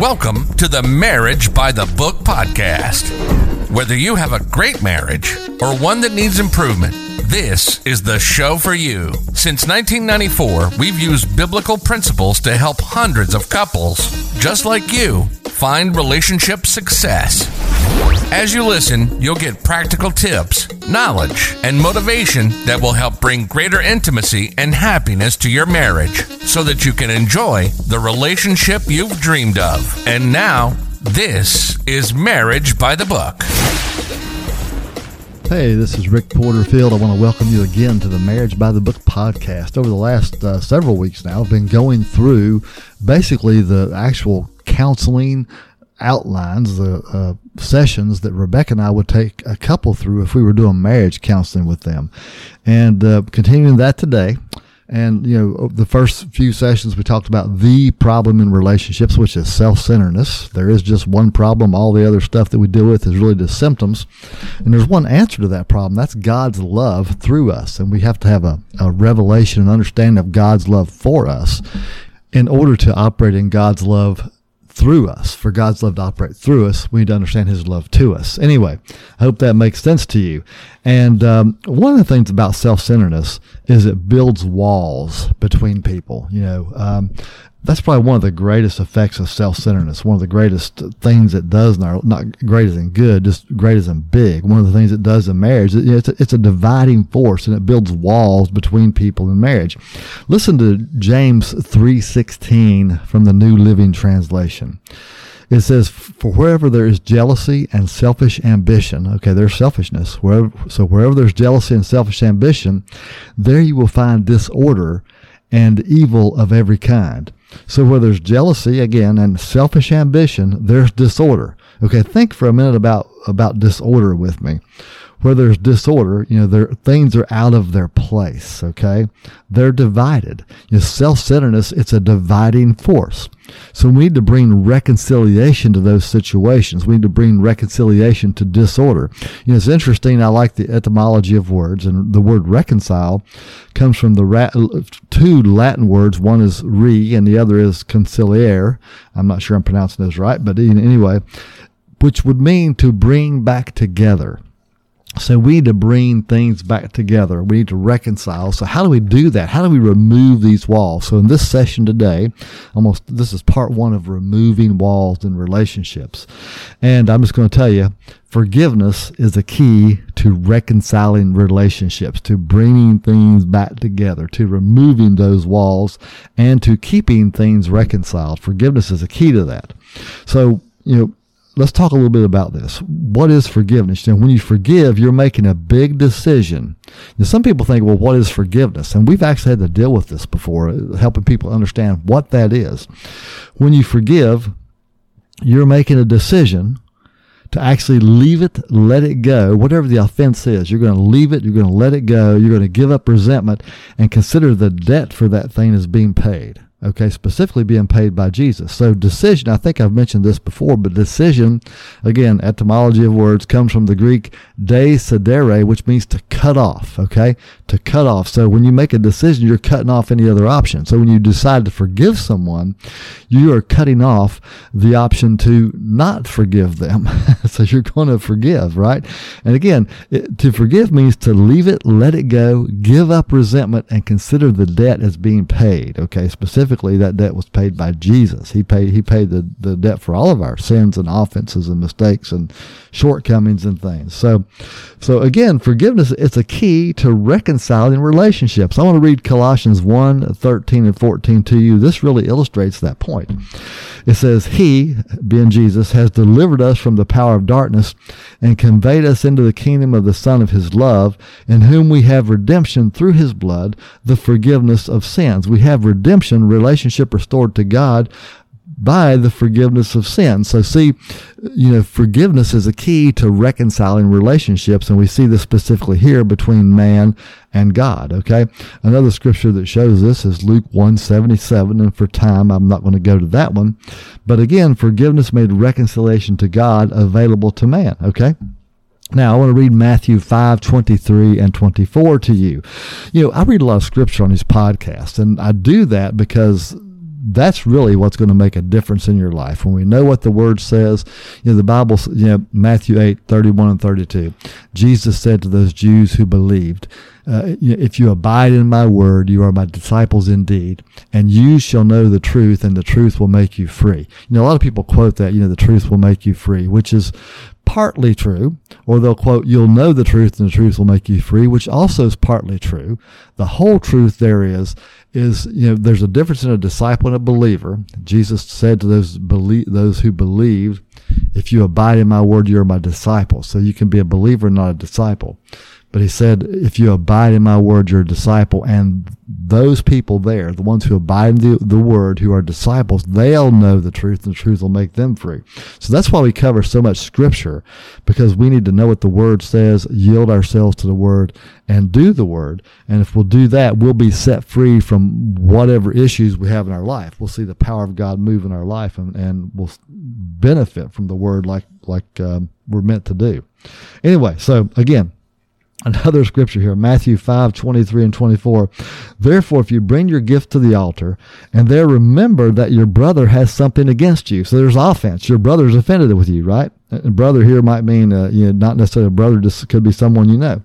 Welcome to the Marriage by the Book podcast. Whether you have a great marriage or one that needs improvement, this is the show for you. Since 1994, we've used biblical principles to help hundreds of couples just like you find relationship success. As you listen, you'll get practical tips, knowledge, and motivation that will help bring greater intimacy and happiness to your marriage so that you can enjoy the relationship you've dreamed of. And now, this is Marriage by the Book. Hey, this is Rick Porterfield. I want to welcome you again to the Marriage by the Book podcast. Over the last uh, several weeks now, I've been going through basically the actual counseling outlines, the uh, sessions that Rebecca and I would take a couple through if we were doing marriage counseling with them. And uh, continuing that today. And, you know, the first few sessions we talked about the problem in relationships, which is self-centeredness. There is just one problem. All the other stuff that we deal with is really just symptoms. And there's one answer to that problem. That's God's love through us. And we have to have a, a revelation and understanding of God's love for us in order to operate in God's love through us. For God's love to operate through us, we need to understand His love to us. Anyway, I hope that makes sense to you. And um, one of the things about self-centeredness is it builds walls between people. You know, um, that's probably one of the greatest effects of self-centeredness. One of the greatest things it does in our, not great as in good, just great as in big. One of the things it does in marriage, it, it's, a, it's a dividing force and it builds walls between people in marriage. Listen to James 3.16 from the New Living Translation. It says, for wherever there is jealousy and selfish ambition, okay, there's selfishness. Wherever, so wherever there's jealousy and selfish ambition, there you will find disorder and evil of every kind. So where there's jealousy again and selfish ambition, there's disorder. Okay, think for a minute about about disorder with me where there's disorder, you know, there things are out of their place. Okay, they're divided. You know, self-centeredness it's a dividing force. So we need to bring reconciliation to those situations. We need to bring reconciliation to disorder. You know, it's interesting. I like the etymology of words, and the word reconcile comes from the ra- two Latin words. One is re, and the other is conciliare. I'm not sure I'm pronouncing this right, but anyway, which would mean to bring back together. So we need to bring things back together. We need to reconcile. So how do we do that? How do we remove these walls? So in this session today, almost this is part one of removing walls in relationships. And I'm just going to tell you, forgiveness is a key to reconciling relationships, to bringing things back together, to removing those walls and to keeping things reconciled. Forgiveness is a key to that. So, you know, let's talk a little bit about this. What is forgiveness? You know, when you forgive, you're making a big decision. Now, some people think, well, what is forgiveness? And we've actually had to deal with this before, helping people understand what that is. When you forgive, you're making a decision to actually leave it, let it go, whatever the offense is. You're going to leave it, you're going to let it go, you're going to give up resentment and consider the debt for that thing as being paid okay, specifically being paid by Jesus. So decision, I think I've mentioned this before, but decision, again, etymology of words comes from the Greek de cedere, which means to cut off, okay, to cut off. So when you make a decision, you're cutting off any other option. So when you decide to forgive someone, you are cutting off the option to not forgive them. so you're going to forgive, right? And again, it, to forgive means to leave it, let it go, give up resentment, and consider the debt as being paid, okay, specifically specifically, that debt was paid by Jesus. He paid he paid the, the debt for all of our sins and offenses and mistakes and shortcomings and things. So so again, forgiveness it's a key to reconciling relationships. I want to read Colossians 1, 13 and 14 to you. This really illustrates that point. It says, He, being Jesus, has delivered us from the power of darkness and conveyed us into the kingdom of the Son of His love, in whom we have redemption through His blood, the forgiveness of sins. We have redemption, relationship restored to God by the forgiveness of sin. So see, you know, forgiveness is a key to reconciling relationships. And we see this specifically here between man and God. Okay. Another scripture that shows this is Luke 177. And for time, I'm not going to go to that one. But again, forgiveness made reconciliation to God available to man. Okay. Now, I want to read Matthew 5, 23 and 24 to you. You know, I read a lot of scripture on these podcasts, and I do that because that's really what's going to make a difference in your life. When we know what the word says, you know, the Bible, you know, Matthew 8, 31 and 32, Jesus said to those Jews who believed, uh, if you abide in my word, you are my disciples indeed, and you shall know the truth, and the truth will make you free. You know, a lot of people quote that, you know, the truth will make you free, which is partly true, or they'll quote, you'll know the truth and the truth will make you free, which also is partly true. The whole truth there is, is, you know, there's a difference in a disciple and a believer. Jesus said to those believe, those who believed, if you abide in my word, you're my disciple. So you can be a believer, not a disciple. But he said, if you abide in my word, you're a disciple. And those people there, the ones who abide in the, the word, who are disciples, they'll know the truth and the truth will make them free. So that's why we cover so much scripture because we need to know what the word says, yield ourselves to the word and do the word. And if we'll do that, we'll be set free from whatever issues we have in our life. We'll see the power of God move in our life and, and we'll benefit from the word like, like, um, we're meant to do. Anyway, so again, Another scripture here, Matthew 5, 23 and 24. Therefore, if you bring your gift to the altar and there remember that your brother has something against you. So there's offense. Your brother's offended with you, right? Brother here might mean, uh, you know, not necessarily a brother, just could be someone you know.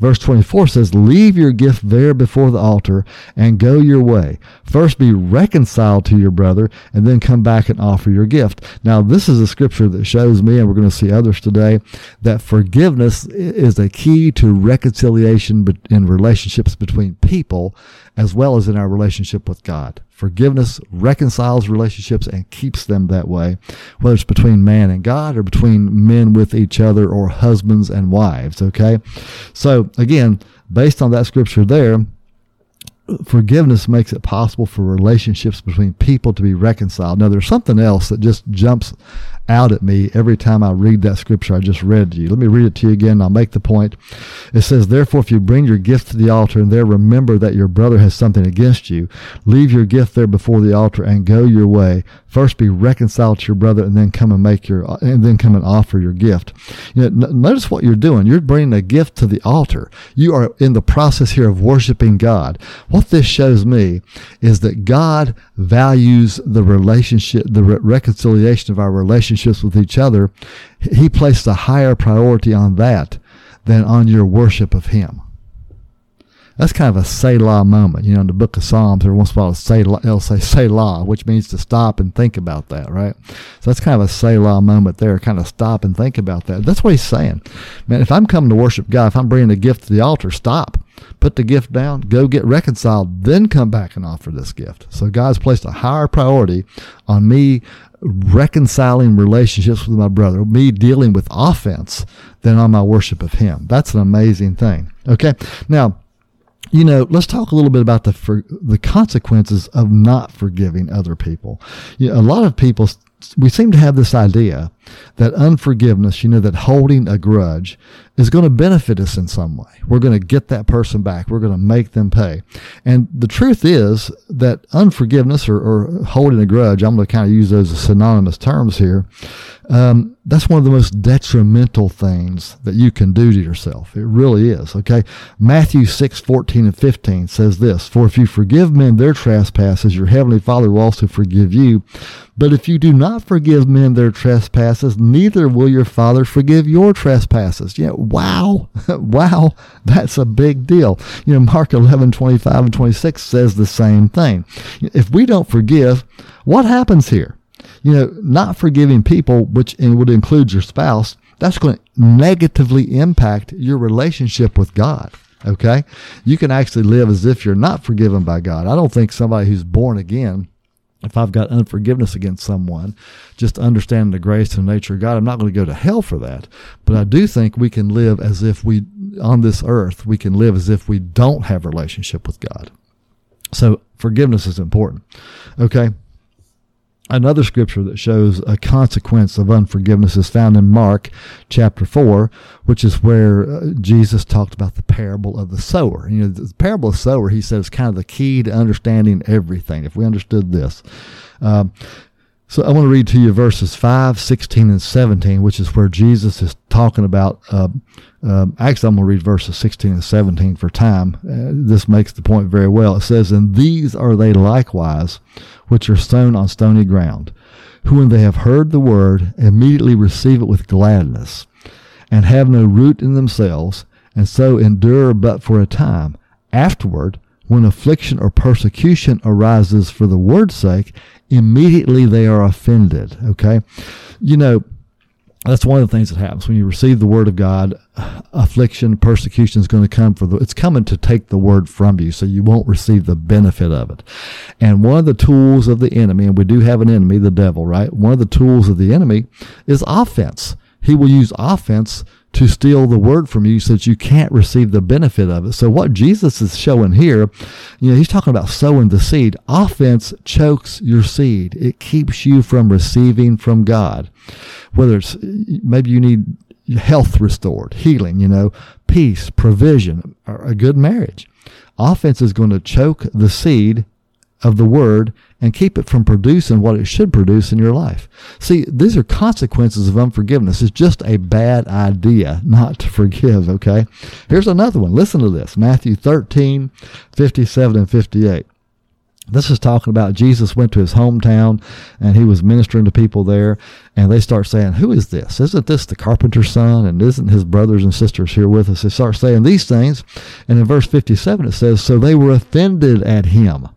Verse 24 says, Leave your gift there before the altar and go your way. First be reconciled to your brother and then come back and offer your gift. Now, this is a scripture that shows me, and we're going to see others today, that forgiveness is a key to reconciliation in relationships between people as well as in our relationship with God. Forgiveness reconciles relationships and keeps them that way, whether it's between man and God or between men with each other or husbands and wives. Okay. So again, based on that scripture there, forgiveness makes it possible for relationships between people to be reconciled. Now, there's something else that just jumps out at me every time I read that scripture I just read to you. Let me read it to you again. I'll make the point. It says, Therefore, if you bring your gift to the altar and there remember that your brother has something against you, leave your gift there before the altar and go your way. First be reconciled to your brother and then come and make your, and then come and offer your gift. You know, n- notice what you're doing. You're bringing a gift to the altar. You are in the process here of worshiping God. What this shows me is that God values the relationship, the re- reconciliation of our relationship relationships with each other, he placed a higher priority on that than on your worship of him. That's kind of a Selah moment. You know, in the book of Psalms, every once in a while Selah, it'll say Selah, which means to stop and think about that, right? So that's kind of a Selah moment there, kind of stop and think about that. That's what he's saying. Man, if I'm coming to worship God, if I'm bringing a gift to the altar, stop. Put the gift down, go get reconciled, then come back and offer this gift. So God's placed a higher priority on me reconciling relationships with my brother, me dealing with offense than on my worship of him. That's an amazing thing. Okay. Now, you know, let's talk a little bit about the for, the consequences of not forgiving other people. You know, a lot of people we seem to have this idea that unforgiveness, you know, that holding a grudge is going to benefit us in some way. We're going to get that person back. We're going to make them pay. And the truth is that unforgiveness or, or holding a grudge, I'm going to kind of use those as synonymous terms here. Um, that's one of the most detrimental things that you can do to yourself. It really is. Okay. Matthew 6, 14 and 15 says this, For if you forgive men their trespasses, your heavenly Father will also forgive you. But if you do not forgive men their trespasses, neither will your Father forgive your trespasses. Yeah, wow. wow. That's a big deal. You know, Mark 11, 25 and 26 says the same thing. If we don't forgive, what happens here? You know, not forgiving people, which would include your spouse, that's going to negatively impact your relationship with God. Okay? You can actually live as if you're not forgiven by God. I don't think somebody who's born again if I've got unforgiveness against someone, just understanding the grace and nature of God, I'm not going to go to hell for that. But I do think we can live as if we, on this earth, we can live as if we don't have relationship with God. So forgiveness is important. Okay another scripture that shows a consequence of unforgiveness is found in Mark chapter 4, which is where uh, Jesus talked about the parable of the sower. You know, the parable of the sower, he says, is kind of the key to understanding everything. If we understood this, um, So I want to read to you verses 5, 16, and 17, which is where Jesus is talking about. Uh, uh, actually, I'm going to read verses 16 and 17 for time. Uh, this makes the point very well. It says, And these are they likewise, which are sown on stony ground, who when they have heard the word, immediately receive it with gladness, and have no root in themselves, and so endure but for a time. Afterward, when affliction or persecution arises for the word's sake, immediately they are offended. Okay. You know, that's one of the things that happens when you receive the word of God. Affliction, persecution is going to come for the, it's coming to take the word from you, so you won't receive the benefit of it. And one of the tools of the enemy, and we do have an enemy, the devil, right? One of the tools of the enemy is offense. He will use offense to steal the word from you so that you can't receive the benefit of it. So what Jesus is showing here, you know, he's talking about sowing the seed. Offense chokes your seed. It keeps you from receiving from God. Whether it's maybe you need health restored, healing, you know, peace, provision, or a good marriage. Offense is going to choke the seed of the word and keep it from producing what it should produce in your life. See, these are consequences of unforgiveness. It's just a bad idea not to forgive, okay? Here's another one. Listen to this. Matthew 13, 57 and 58. This is talking about Jesus went to his hometown and he was ministering to people there and they start saying, who is this? Isn't this the carpenter's son? And isn't his brothers and sisters here with us? They start saying these things. And in verse 57 it says, so they were offended at him.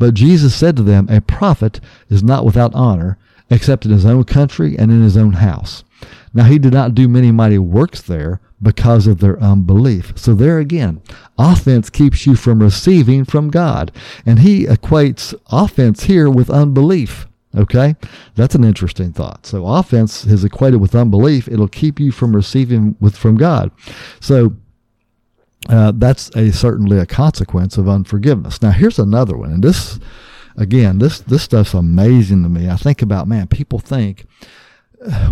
But Jesus said to them, a prophet is not without honor except in his own country and in his own house. Now he did not do many mighty works there because of their unbelief. So there again, offense keeps you from receiving from God. And he equates offense here with unbelief. Okay? That's an interesting thought. So offense is equated with unbelief. It'll keep you from receiving with from God. So uh, that's a certainly a consequence of unforgiveness. Now here's another one, and this again, this this stuff's amazing to me. I think about man, people think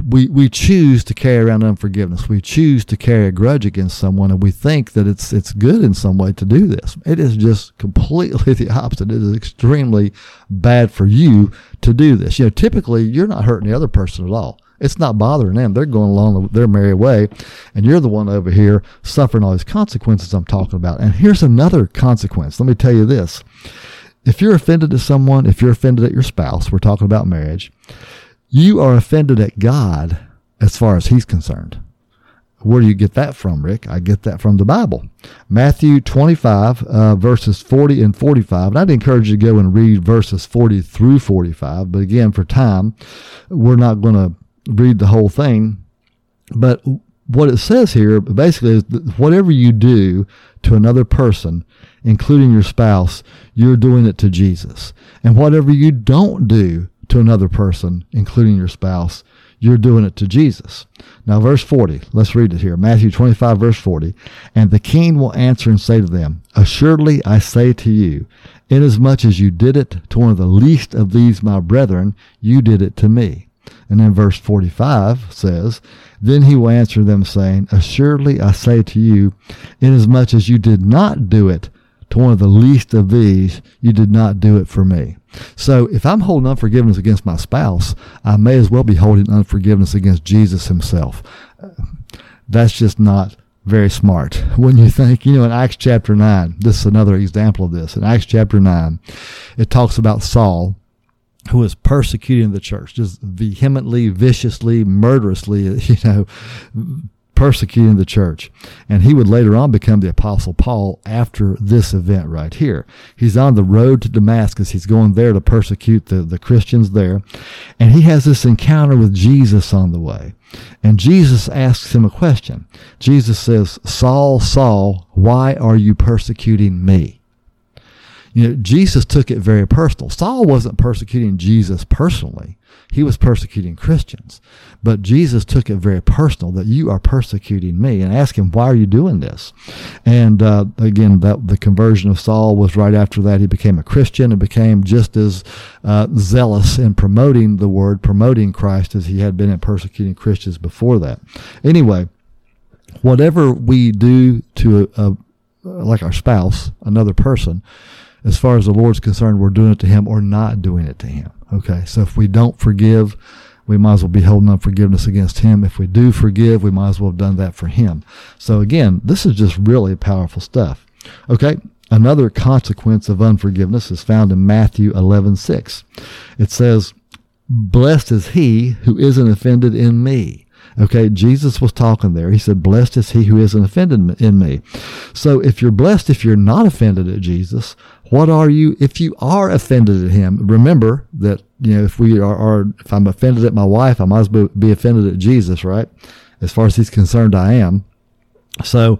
we we choose to carry around unforgiveness. We choose to carry a grudge against someone, and we think that it's it's good in some way to do this. It is just completely the opposite. It is extremely bad for you to do this. You know, typically you're not hurting the other person at all. It's not bothering them. They're going along their merry way, and you're the one over here suffering all these consequences I'm talking about. And here's another consequence. Let me tell you this: if you're offended at someone, if you're offended at your spouse, we're talking about marriage you are offended at God as far as he's concerned. Where do you get that from, Rick? I get that from the Bible. Matthew 25, uh, verses 40 and 45. And I'd encourage you to go and read verses 40 through 45. But again, for time, we're not going to read the whole thing. But what it says here basically is that whatever you do to another person, including your spouse, you're doing it to Jesus. And whatever you don't do to another person, including your spouse, you're doing it to Jesus. Now, verse 40, let's read it here. Matthew 25, verse 40. And the king will answer and say to them, Assuredly I say to you, inasmuch as you did it to one of the least of these my brethren, you did it to me. And then verse 45 says, Then he will answer them, saying, Assuredly I say to you, inasmuch as you did not do it to one of the least of these, you did not do it for me. So if I'm holding unforgiveness against my spouse, I may as well be holding unforgiveness against Jesus himself. Uh, that's just not very smart. When you think, you know, in Acts chapter 9, this is another example of this. In Acts chapter 9, it talks about Saul, who was persecuting the church, just vehemently, viciously, murderously, you know, persecuting the church. And he would later on become the apostle Paul after this event right here. He's on the road to Damascus. He's going there to persecute the, the Christians there. And he has this encounter with Jesus on the way. And Jesus asks him a question. Jesus says, Saul, Saul, why are you persecuting me? You know, Jesus took it very personal. Saul wasn't persecuting Jesus personally. He was persecuting Christians. But Jesus took it very personal that you are persecuting me and asked him, why are you doing this? And uh, again, that the conversion of Saul was right after that. He became a Christian and became just as uh, zealous in promoting the word, promoting Christ as he had been in persecuting Christians before that. Anyway, whatever we do to a, a like our spouse, another person, as far as the Lord's concerned, we're doing it to him or not doing it to him. Okay. So if we don't forgive, we might as well be holding unforgiveness against him. If we do forgive, we might as well have done that for him. So again, this is just really powerful stuff. Okay. Another consequence of unforgiveness is found in Matthew 11:6. It says, "Blessed is he who isn't offended in me." Okay, Jesus was talking there. He said, Blessed is he who isn't offended in me. So if you're blessed if you're not offended at Jesus, what are you if you are offended at him? Remember that, you know, if we are, are if I'm offended at my wife, I might as well be offended at Jesus, right? As far as he's concerned, I am. So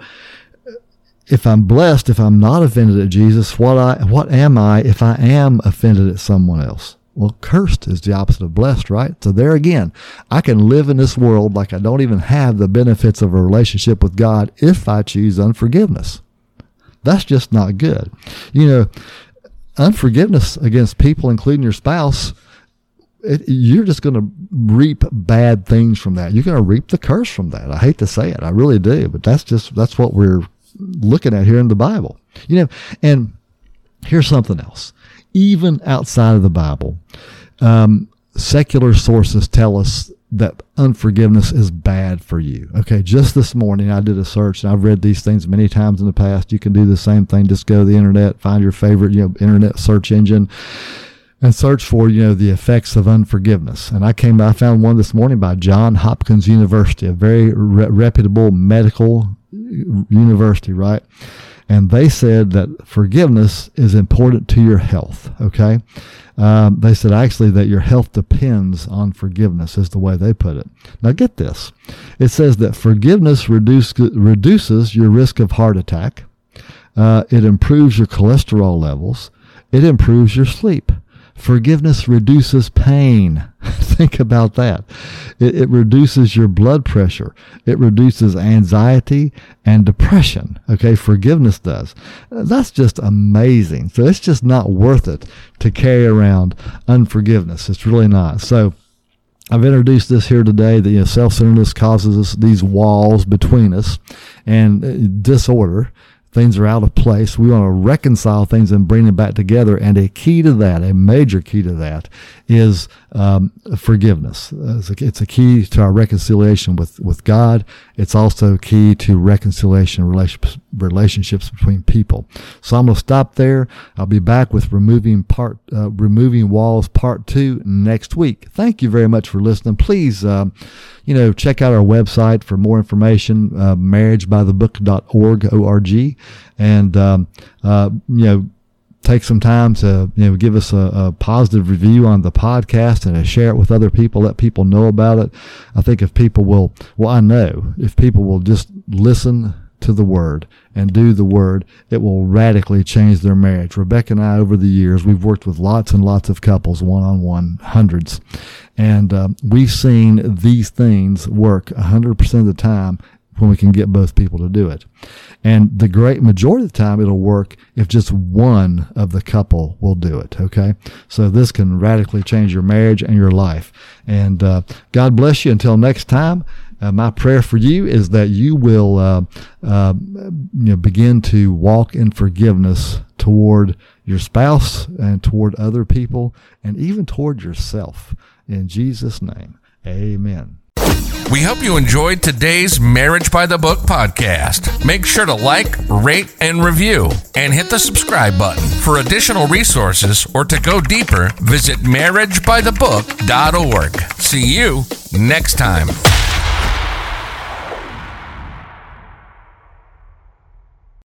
if I'm blessed, if I'm not offended at Jesus, what I, what am I if I am offended at someone else? Well, cursed is the opposite of blessed, right? So there again, I can live in this world like I don't even have the benefits of a relationship with God if I choose unforgiveness. That's just not good. You know, unforgiveness against people, including your spouse, it, you're just going to reap bad things from that. You're going to reap the curse from that. I hate to say it. I really do, but that's just, that's what we're looking at here in the Bible. You know, and here's something else even outside of the Bible, um, secular sources tell us that unforgiveness is bad for you. Okay, just this morning I did a search and I've read these things many times in the past. You can do the same thing. Just go to the internet, find your favorite, you know, internet search engine and search for, you know, the effects of unforgiveness. And I came I found one this morning by John Hopkins University, a very re- reputable medical university, right? And they said that forgiveness is important to your health. Okay. Um, they said actually that your health depends on forgiveness, is the way they put it. Now, get this it says that forgiveness reduce, reduces your risk of heart attack, uh, it improves your cholesterol levels, it improves your sleep. Forgiveness reduces pain. Think about that. It, it, reduces your blood pressure. It reduces anxiety and depression. Okay. Forgiveness does. That's just amazing. So it's just not worth it to carry around unforgiveness. It's really not. So, I've introduced this here today that you know, self-centeredness causes us these walls between us and uh, disorder things are out of place. We want to reconcile things and bring them back together. And a key to that, a major key to that, is um, forgiveness. It's a, key to our reconciliation with, with God. It's also key to reconciliation relationships, relationships between people. So I'm going to stop there. I'll be back with removing part, uh, removing walls part two next week. Thank you very much for listening. Please, um, you know, check out our website for more information, uh, marriagebythebook.org, O-R-G. And, um, uh, you know, take some time to you know give us a, a, positive review on the podcast and to share it with other people let people know about it i think if people will well i know if people will just listen to the word and do the word, it will radically change their marriage. Rebecca and I, over the years, we've worked with lots and lots of couples, one on one, hundreds. And uh, we've seen these things work 100% of the time when we can get both people to do it. And the great majority of the time it'll work if just one of the couple will do it. Okay. So this can radically change your marriage and your life. And, uh, God bless you until next time. Uh, my prayer for you is that you will uh, uh, you know, begin to walk in forgiveness toward your spouse and toward other people and even toward yourself. In Jesus' name, amen. We hope you enjoyed today's Marriage by the Book podcast. Make sure to like, rate, and review, and hit the subscribe button. For additional resources or to go deeper, visit marriagebythebook.org. See you next time.